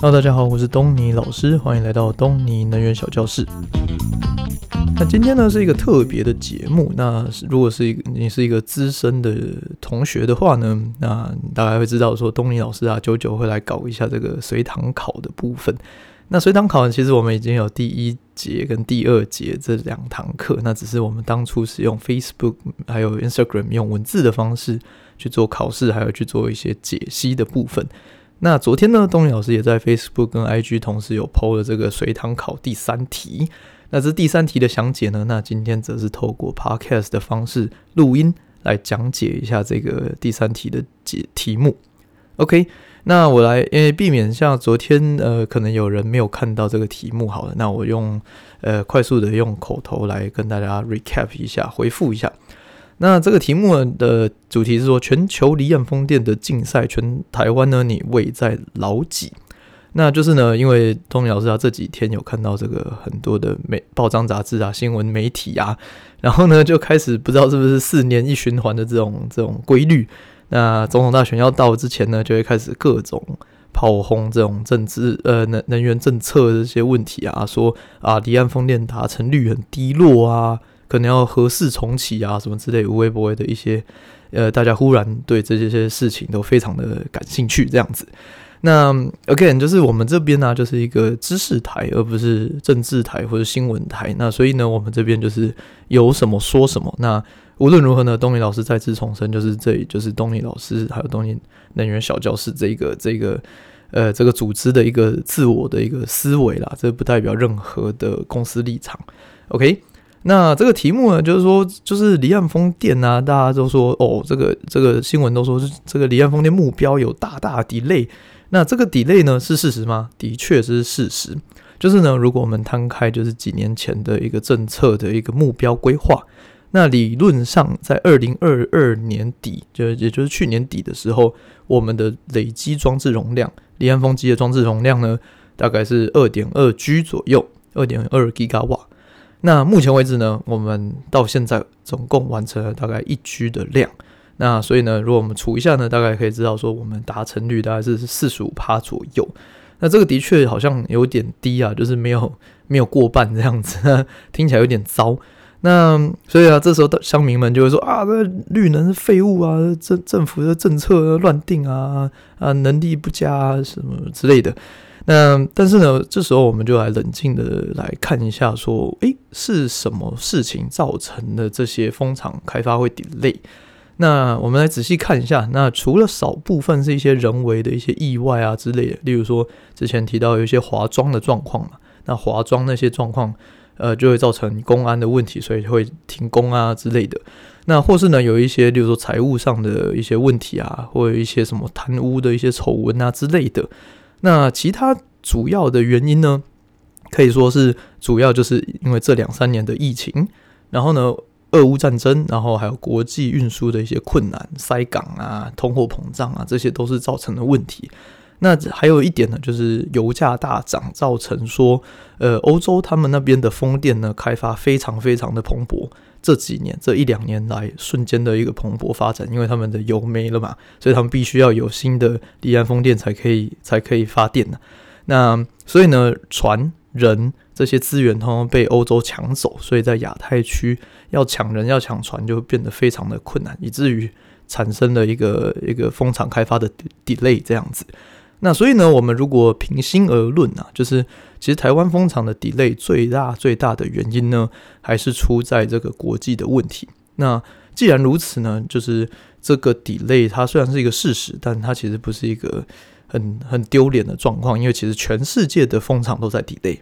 Hello，大家好，我是东尼老师，欢迎来到东尼能源小教室。那今天呢是一个特别的节目。那如果是一个你是一个资深的同学的话呢，那大概会知道说东尼老师啊，久久会来搞一下这个随堂考的部分。那随堂考呢，其实我们已经有第一节跟第二节这两堂课，那只是我们当初使用 Facebook 还有 Instagram 用文字的方式去做考试，还有去做一些解析的部分。那昨天呢，东尼老师也在 Facebook 跟 IG 同时有 PO 了这个随堂考第三题。那这第三题的详解呢，那今天则是透过 Podcast 的方式录音来讲解一下这个第三题的解题目。OK，那我来，因为避免像昨天呃，可能有人没有看到这个题目，好了，那我用呃快速的用口头来跟大家 recap 一下，回复一下。那这个题目的主题是说，全球离岸风电的竞赛，全台湾呢，你位在老几？那就是呢，因为东尼老师他这几天有看到这个很多的媒报章杂志啊、新闻媒体啊，然后呢就开始不知道是不是四年一循环的这种这种规律。那总统大选要到之前呢，就会开始各种炮轰这种政治呃能能源政策这些问题啊，说啊离岸风电达成率很低落啊。可能要核四重启啊，什么之类无微不微的一些，呃，大家忽然对这些事情都非常的感兴趣，这样子。那 again 就是我们这边呢，就是一个知识台，而不是政治台或者新闻台。那所以呢，我们这边就是有什么说什么。那无论如何呢，东尼老师再次重申，就是这里就是东尼老师还有东尼能源小教室这个这个呃这个组织的一个自我的一个思维啦，这不代表任何的公司立场。OK。那这个题目呢，就是说，就是离岸风电啊，大家都说哦，这个这个新闻都说是这个离岸风电目标有大大 delay。那这个 delay 呢是事实吗？的确是事实。就是呢，如果我们摊开就是几年前的一个政策的一个目标规划，那理论上在二零二二年底，就也就是去年底的时候，我们的累积装置容量，离岸风机的装置容量呢，大概是二点二 G 左右，二点二 G 瓦。那目前为止呢，我们到现在总共完成了大概一 G 的量。那所以呢，如果我们除一下呢，大概可以知道说，我们达成率大概是四十五趴左右。那这个的确好像有点低啊，就是没有没有过半这样子，听起来有点糟。那所以啊，这时候的乡民们就会说啊，这绿能是废物啊，政政府的政策乱定啊，啊，能力不佳，什么之类的。那但是呢，这时候我们就来冷静的来看一下，说，诶，是什么事情造成的这些风场开发会 delay？那我们来仔细看一下。那除了少部分是一些人为的一些意外啊之类的，例如说之前提到有一些滑桩的状况嘛，那滑桩那些状况，呃，就会造成公安的问题，所以会停工啊之类的。那或是呢，有一些，例如说财务上的一些问题啊，或者一些什么贪污的一些丑闻啊之类的。那其他主要的原因呢，可以说是主要就是因为这两三年的疫情，然后呢，俄乌战争，然后还有国际运输的一些困难、塞港啊、通货膨胀啊，这些都是造成的问题。那还有一点呢，就是油价大涨，造成说，呃，欧洲他们那边的风电呢，开发非常非常的蓬勃。这几年这一两年来，瞬间的一个蓬勃发展，因为他们的油没了嘛，所以他们必须要有新的离岸风电才可以才可以发电呢。那所以呢，船、人这些资源通通被欧洲抢走，所以在亚太区要抢人要抢船就变得非常的困难，以至于产生了一个一个风场开发的 delay 这样子。那所以呢，我们如果平心而论啊，就是其实台湾风场的 delay 最大最大的原因呢，还是出在这个国际的问题。那既然如此呢，就是这个 delay 它虽然是一个事实，但它其实不是一个很很丢脸的状况，因为其实全世界的风场都在 delay。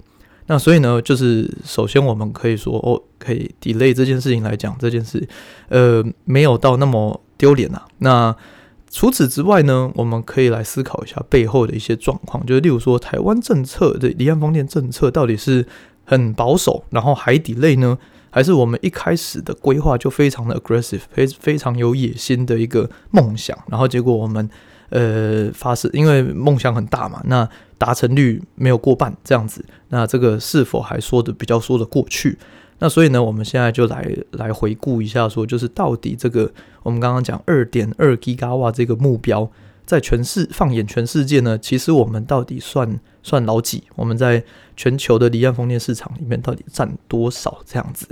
那所以呢，就是首先我们可以说哦，可以 delay 这件事情来讲，这件事呃没有到那么丢脸啊。那除此之外呢，我们可以来思考一下背后的一些状况，就是例如说台湾政策的离岸风电政策到底是很保守，然后海底类呢，还是我们一开始的规划就非常的 aggressive，非非常有野心的一个梦想，然后结果我们呃发誓，因为梦想很大嘛，那达成率没有过半这样子，那这个是否还说得比较说得过去？那所以呢，我们现在就来来回顾一下，说就是到底这个我们刚刚讲二点二吉瓦这个目标，在全世放眼全世界呢，其实我们到底算算老几？我们在全球的离岸风电市场里面到底占多少？这样子。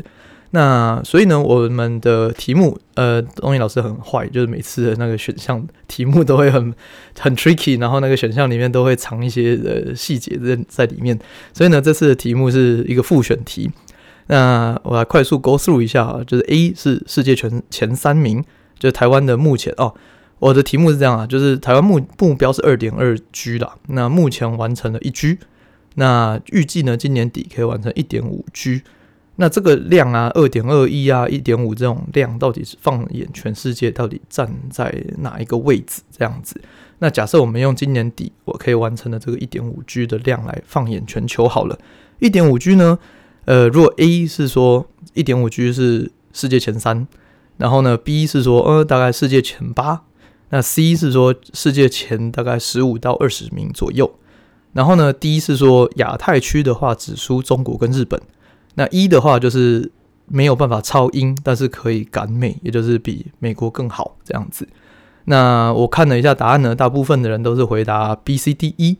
那所以呢，我们的题目，呃，东尼老师很坏，就是每次的那个选项题目都会很很 tricky，然后那个选项里面都会藏一些呃细节在在里面。所以呢，这次的题目是一个复选题。那我来快速 go through 一下啊，就是 A 是世界全前三名，就是台湾的目前哦，我的题目是这样啊，就是台湾目目标是二点二 G 啦，那目前完成了一 G，那预计呢今年底可以完成一点五 G。那这个量啊，二点二一啊，一点五这种量，到底是放眼全世界，到底站在哪一个位置？这样子。那假设我们用今年底我可以完成的这个一点五 G 的量来放眼全球好了。一点五 G 呢，呃，如果 A 是说一点五 G 是世界前三，然后呢 B 是说呃大概世界前八，那 C 是说世界前大概十五到二十名左右，然后呢 D 是说亚太区的话只输中国跟日本。那一的话就是没有办法超英，但是可以赶美，也就是比美国更好这样子。那我看了一下答案呢，大部分的人都是回答 B、C、D、E。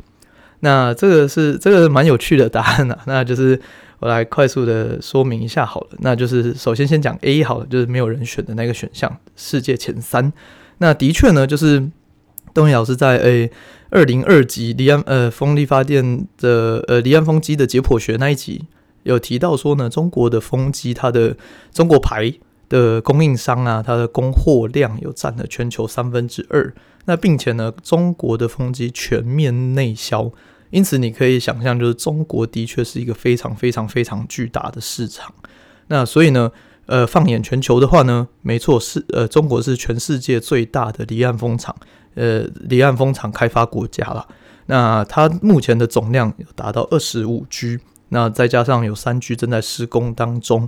那这个是这个蛮有趣的答案啊。那就是我来快速的说明一下好了。那就是首先先讲 A 好了，就是没有人选的那个选项，世界前三。那的确呢，就是东尼老师在 A 二零二集离岸呃风力发电的呃离岸风机的解剖学那一集。有提到说呢，中国的风机，它的中国牌的供应商啊，它的供货量有占了全球三分之二。那并且呢，中国的风机全面内销，因此你可以想象，就是中国的确是一个非常非常非常巨大的市场。那所以呢，呃，放眼全球的话呢，没错，是呃，中国是全世界最大的离岸风场，呃，离岸风场开发国家了。那它目前的总量有达到二十五 G。那再加上有三 G 正在施工当中，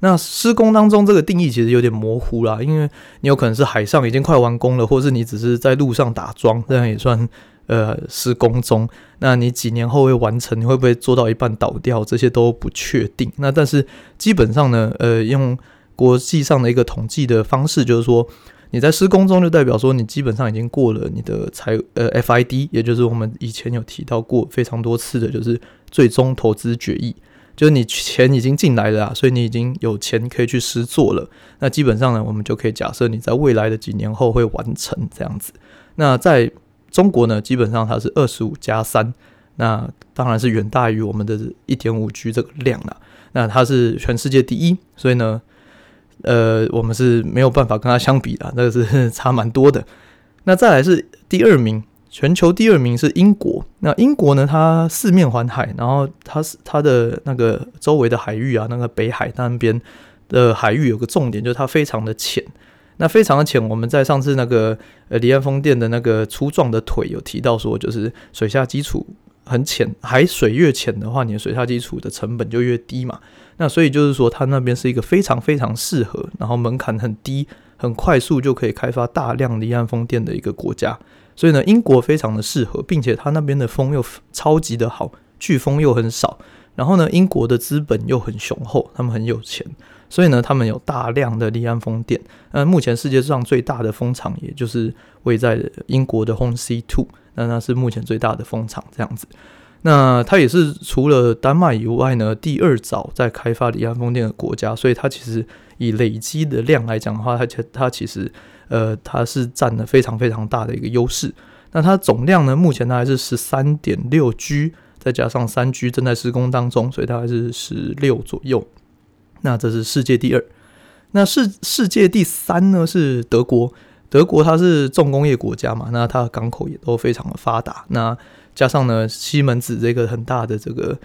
那施工当中这个定义其实有点模糊啦，因为你有可能是海上已经快完工了，或是你只是在路上打桩，这样也算呃施工中。那你几年后会完成？你会不会做到一半倒掉？这些都不确定。那但是基本上呢，呃，用国际上的一个统计的方式，就是说。你在施工中就代表说你基本上已经过了你的财呃 FID，也就是我们以前有提到过非常多次的，就是最终投资决议，就是你钱已经进来了啊，所以你已经有钱可以去施作了。那基本上呢，我们就可以假设你在未来的几年后会完成这样子。那在中国呢，基本上它是二十五加三，那当然是远大于我们的一点五 G 这个量了。那它是全世界第一，所以呢。呃，我们是没有办法跟它相比的，那个是差蛮多的。那再来是第二名，全球第二名是英国。那英国呢，它四面环海，然后它是它的那个周围的海域啊，那个北海那边的海域有个重点，就是它非常的浅。那非常的浅，我们在上次那个呃离岸风电的那个粗壮的腿有提到说，就是水下基础很浅，海水越浅的话，你的水下基础的成本就越低嘛。那所以就是说，它那边是一个非常非常适合，然后门槛很低，很快速就可以开发大量离岸风电的一个国家。所以呢，英国非常的适合，并且它那边的风又超级的好，飓风又很少。然后呢，英国的资本又很雄厚，他们很有钱，所以呢，他们有大量的离岸风电。那目前世界上最大的风场，也就是位在英国的 Hornsea Two，那那是目前最大的风场，这样子。那它也是除了丹麦以外呢，第二早在开发离岸风电的国家，所以它其实以累积的量来讲的话，它其它其实呃它是占了非常非常大的一个优势。那它总量呢，目前它还是十三点六 G，再加上三 G 正在施工当中，所以大概是十六左右。那这是世界第二。那世世界第三呢是德国，德国它是重工业国家嘛，那它的港口也都非常的发达。那加上呢，西门子这个很大的这个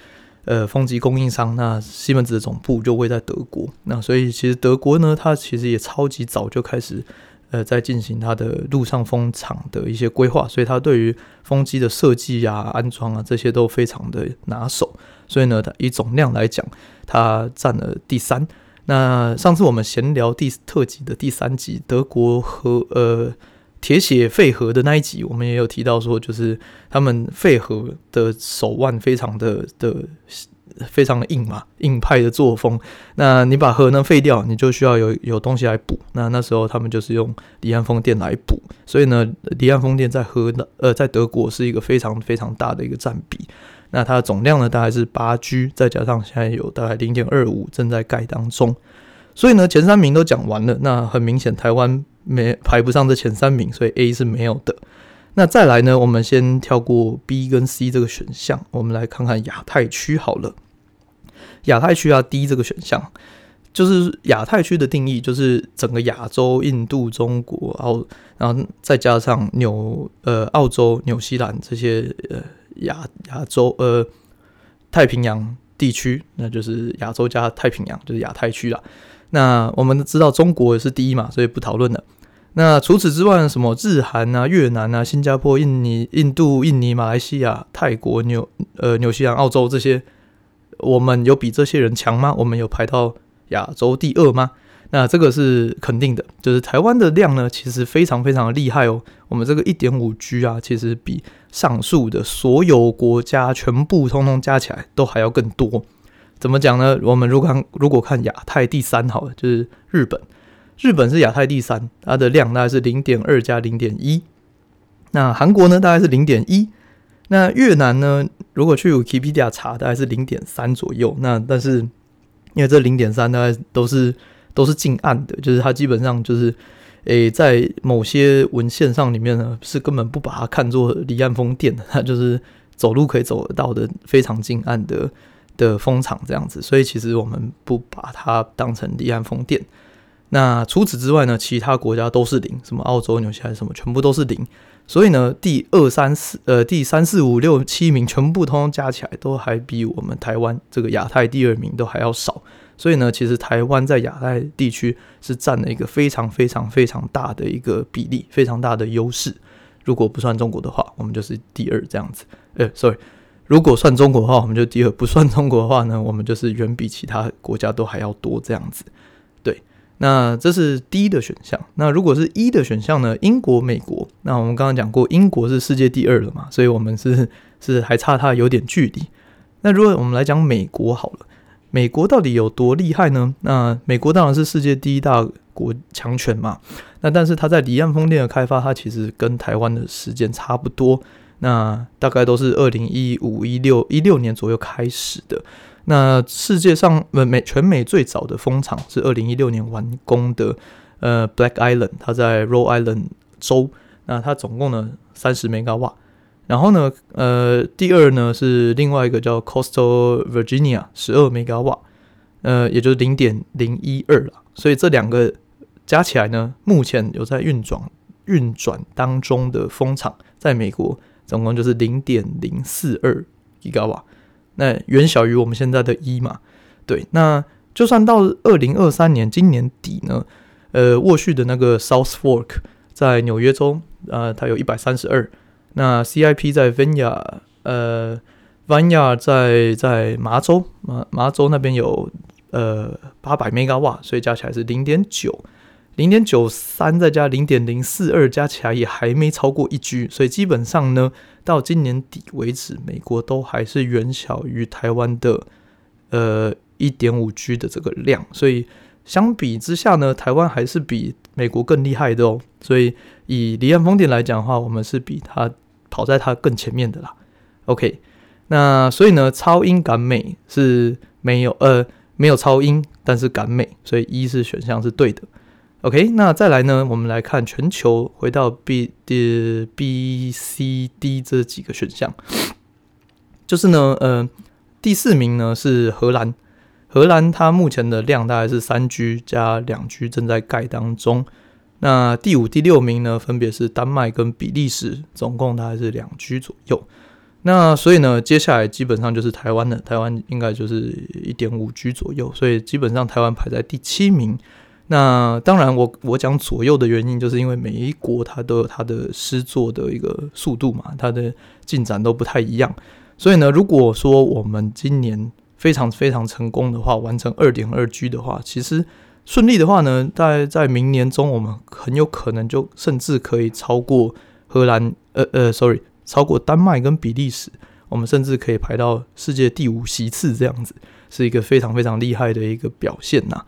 呃风机供应商，那西门子的总部就位在德国，那所以其实德国呢，它其实也超级早就开始呃在进行它的陆上风场的一些规划，所以它对于风机的设计啊、安装啊这些都非常的拿手，所以呢，它以总量来讲，它占了第三。那上次我们闲聊第特辑的第三集，德国和呃。铁血废核的那一集，我们也有提到说，就是他们废核的手腕非常的的非常硬嘛，硬派的作风。那你把核能废掉，你就需要有有东西来补。那那时候他们就是用离岸风电来补。所以呢，离岸风电在荷呃在德国是一个非常非常大的一个占比。那它的总量呢，大概是八 G，再加上现在有大概零点二五正在盖当中。所以呢，前三名都讲完了。那很明显，台湾没排不上这前三名，所以 A 是没有的。那再来呢，我们先跳过 B 跟 C 这个选项，我们来看看亚太区好了。亚太区啊，D 这个选项，就是亚太区的定义，就是整个亚洲、印度、中国、澳，然后再加上纽呃澳洲、纽西兰这些呃亚亚洲呃太平洋地区，那就是亚洲加太平洋，就是亚太区啦。那我们知道中国也是第一嘛，所以不讨论了。那除此之外，什么日韩啊、越南啊、新加坡、印尼、印度、印尼、马来西亚、泰国、纽呃纽西兰、澳洲这些，我们有比这些人强吗？我们有排到亚洲第二吗？那这个是肯定的，就是台湾的量呢，其实非常非常厉害哦。我们这个一点五 G 啊，其实比上述的所有国家全部通通加起来都还要更多。怎么讲呢？我们如果看如果看亚太第三，好了，就是日本。日本是亚太第三，它的量大概是零点二加零点一。那韩国呢，大概是零点一。那越南呢，如果去 Wikipedia 查，大概是零点三左右。那但是因为这零点三大概都是都是近岸的，就是它基本上就是诶、在某些文献上里面呢，是根本不把它看作离岸风电的，它就是走路可以走得到的非常近岸的的风场这样子。所以其实我们不把它当成离岸风电。那除此之外呢，其他国家都是零，什么澳洲、纽西兰什么，全部都是零。所以呢，第二、三、四，呃，第三、四、五、六、七名全部通通加起来，都还比我们台湾这个亚太第二名都还要少。所以呢，其实台湾在亚太地区是占了一个非常非常非常大的一个比例，非常大的优势。如果不算中国的话，我们就是第二这样子。呃，sorry，如果算中国的话，我们就第二；不算中国的话呢，我们就是远比其他国家都还要多这样子。那这是 D 的选项。那如果是 E 的选项呢？英国、美国。那我们刚刚讲过，英国是世界第二了嘛，所以我们是 是还差它有点距离。那如果我们来讲美国好了，美国到底有多厉害呢？那美国当然是世界第一大国强权嘛。那但是它在离岸风电的开发，它其实跟台湾的时间差不多。那大概都是二零一五、一六、一六年左右开始的。那世界上呃美全美最早的风场是二零一六年完工的，呃，Black Island，它在 Rhode Island 州，那它总共呢三十 Megawatt，然后呢，呃，第二呢是另外一个叫 Coastal Virginia 十二 Megawatt，呃，也就是零点零一二了，所以这两个加起来呢，目前有在运转运转当中的风场，在美国总共就是零点零四二 Gigawatt。那远小于我们现在的一嘛，对，那就算到二零二三年今年底呢，呃，沃旭的那个 South Fork 在纽约州，呃，它有一百三十二，那 CIP 在 Vineyard，呃，Vineyard 在在麻州，麻麻州那边有呃八百 mega 瓦所以加起来是零点九。零点九三再加零点零四二加起来也还没超过一 G，所以基本上呢，到今年底为止，美国都还是远小于台湾的呃一点五 G 的这个量，所以相比之下呢，台湾还是比美国更厉害的哦。所以以离岸风电来讲的话，我们是比它跑在它更前面的啦。OK，那所以呢，超英赶美是没有呃没有超英，但是赶美，所以一是选项是对的。OK，那再来呢？我们来看全球，回到 B、D、B、C、D 这几个选项，就是呢，呃，第四名呢是荷兰，荷兰它目前的量大概是三 G 加两 G 正在盖当中。那第五、第六名呢，分别是丹麦跟比利时，总共大概是两 G 左右。那所以呢，接下来基本上就是台湾了，台湾应该就是一点五 G 左右，所以基本上台湾排在第七名。那当然我，我我讲左右的原因，就是因为每一国它都有它的施作的一个速度嘛，它的进展都不太一样。所以呢，如果说我们今年非常非常成功的话，完成二点二 G 的话，其实顺利的话呢，在在明年中，我们很有可能就甚至可以超过荷兰，呃呃，sorry，超过丹麦跟比利时。我们甚至可以排到世界第五席次，这样子是一个非常非常厉害的一个表现呐。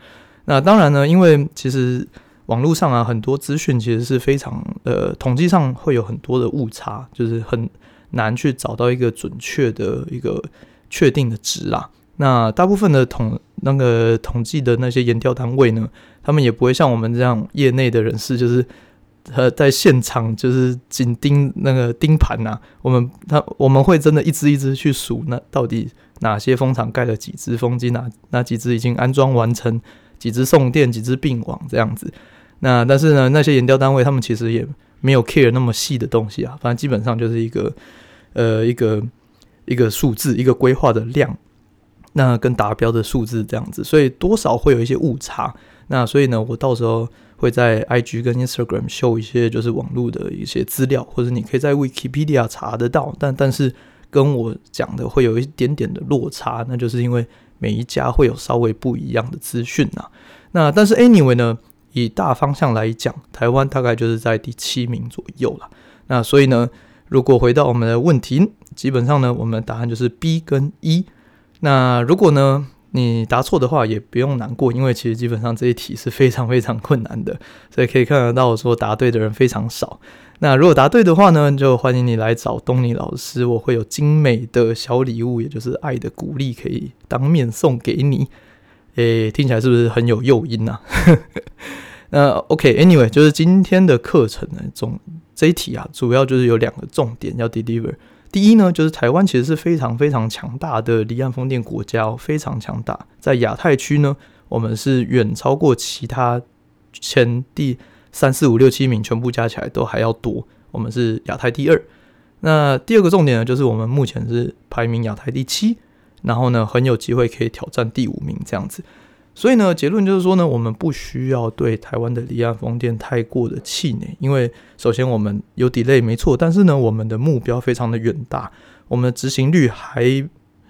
那当然呢，因为其实网络上啊很多资讯其实是非常呃统计上会有很多的误差，就是很难去找到一个准确的一个确定的值啦。那大部分的统那个统计的那些研调单位呢，他们也不会像我们这样业内的人士，就是。呃，在现场就是紧盯那个盯盘呐，我们他我们会真的一只一只去数，那到底哪些风场盖了几只风机，哪哪几只已经安装完成，几只送电，几只并网这样子。那但是呢，那些研调单位他们其实也没有 care 那么细的东西啊，反正基本上就是一个呃一个一个数字，一个规划的量，那跟达标的数字这样子，所以多少会有一些误差。那所以呢，我到时候。会在 IG 跟 Instagram 秀一些就是网络的一些资料，或者你可以在 Wikipedia 查得到，但但是跟我讲的会有一点点的落差，那就是因为每一家会有稍微不一样的资讯呐。那但是 Anyway 呢，以大方向来讲，台湾大概就是在第七名左右了。那所以呢，如果回到我们的问题，基本上呢，我们的答案就是 B 跟 E。那如果呢，你答错的话也不用难过，因为其实基本上这一题是非常非常困难的，所以可以看得到说答对的人非常少。那如果答对的话呢，就欢迎你来找东尼老师，我会有精美的小礼物，也就是爱的鼓励，可以当面送给你。诶，听起来是不是很有诱因啊？那 OK，Anyway，就是今天的课程呢，总这一题啊，主要就是有两个重点要 deliver。第一呢，就是台湾其实是非常非常强大的离岸风电国家哦，非常强大。在亚太区呢，我们是远超过其他前第三四五六七名全部加起来都还要多，我们是亚太第二。那第二个重点呢，就是我们目前是排名亚太第七，然后呢，很有机会可以挑战第五名这样子。所以呢，结论就是说呢，我们不需要对台湾的离岸风电太过的气馁，因为首先我们有 delay 没错，但是呢，我们的目标非常的远大，我们的执行率还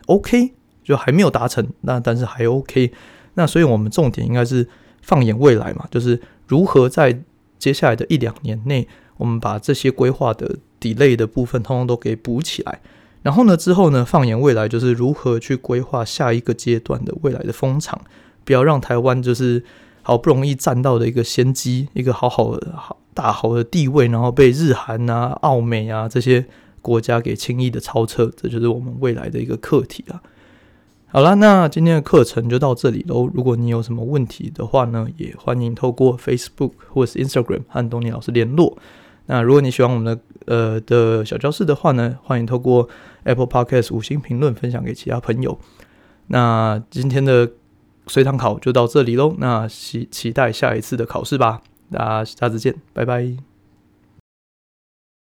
OK，就还没有达成，那但是还 OK，那所以我们重点应该是放眼未来嘛，就是如何在接下来的一两年内，我们把这些规划的 delay 的部分通通都给补起来，然后呢，之后呢，放眼未来就是如何去规划下一个阶段的未来的风场。不要让台湾就是好不容易占到的一个先机，一个好好的好大好的地位，然后被日韩啊、澳美啊这些国家给轻易的超车，这就是我们未来的一个课题啊。好了，那今天的课程就到这里喽。如果你有什么问题的话呢，也欢迎透过 Facebook 或是 Instagram 和东尼老师联络。那如果你喜欢我们的呃的小教室的话呢，欢迎透过 Apple Podcast 五星评论分享给其他朋友。那今天的。随堂考就到这里喽，那期期待下一次的考试吧，大家下次见，拜拜。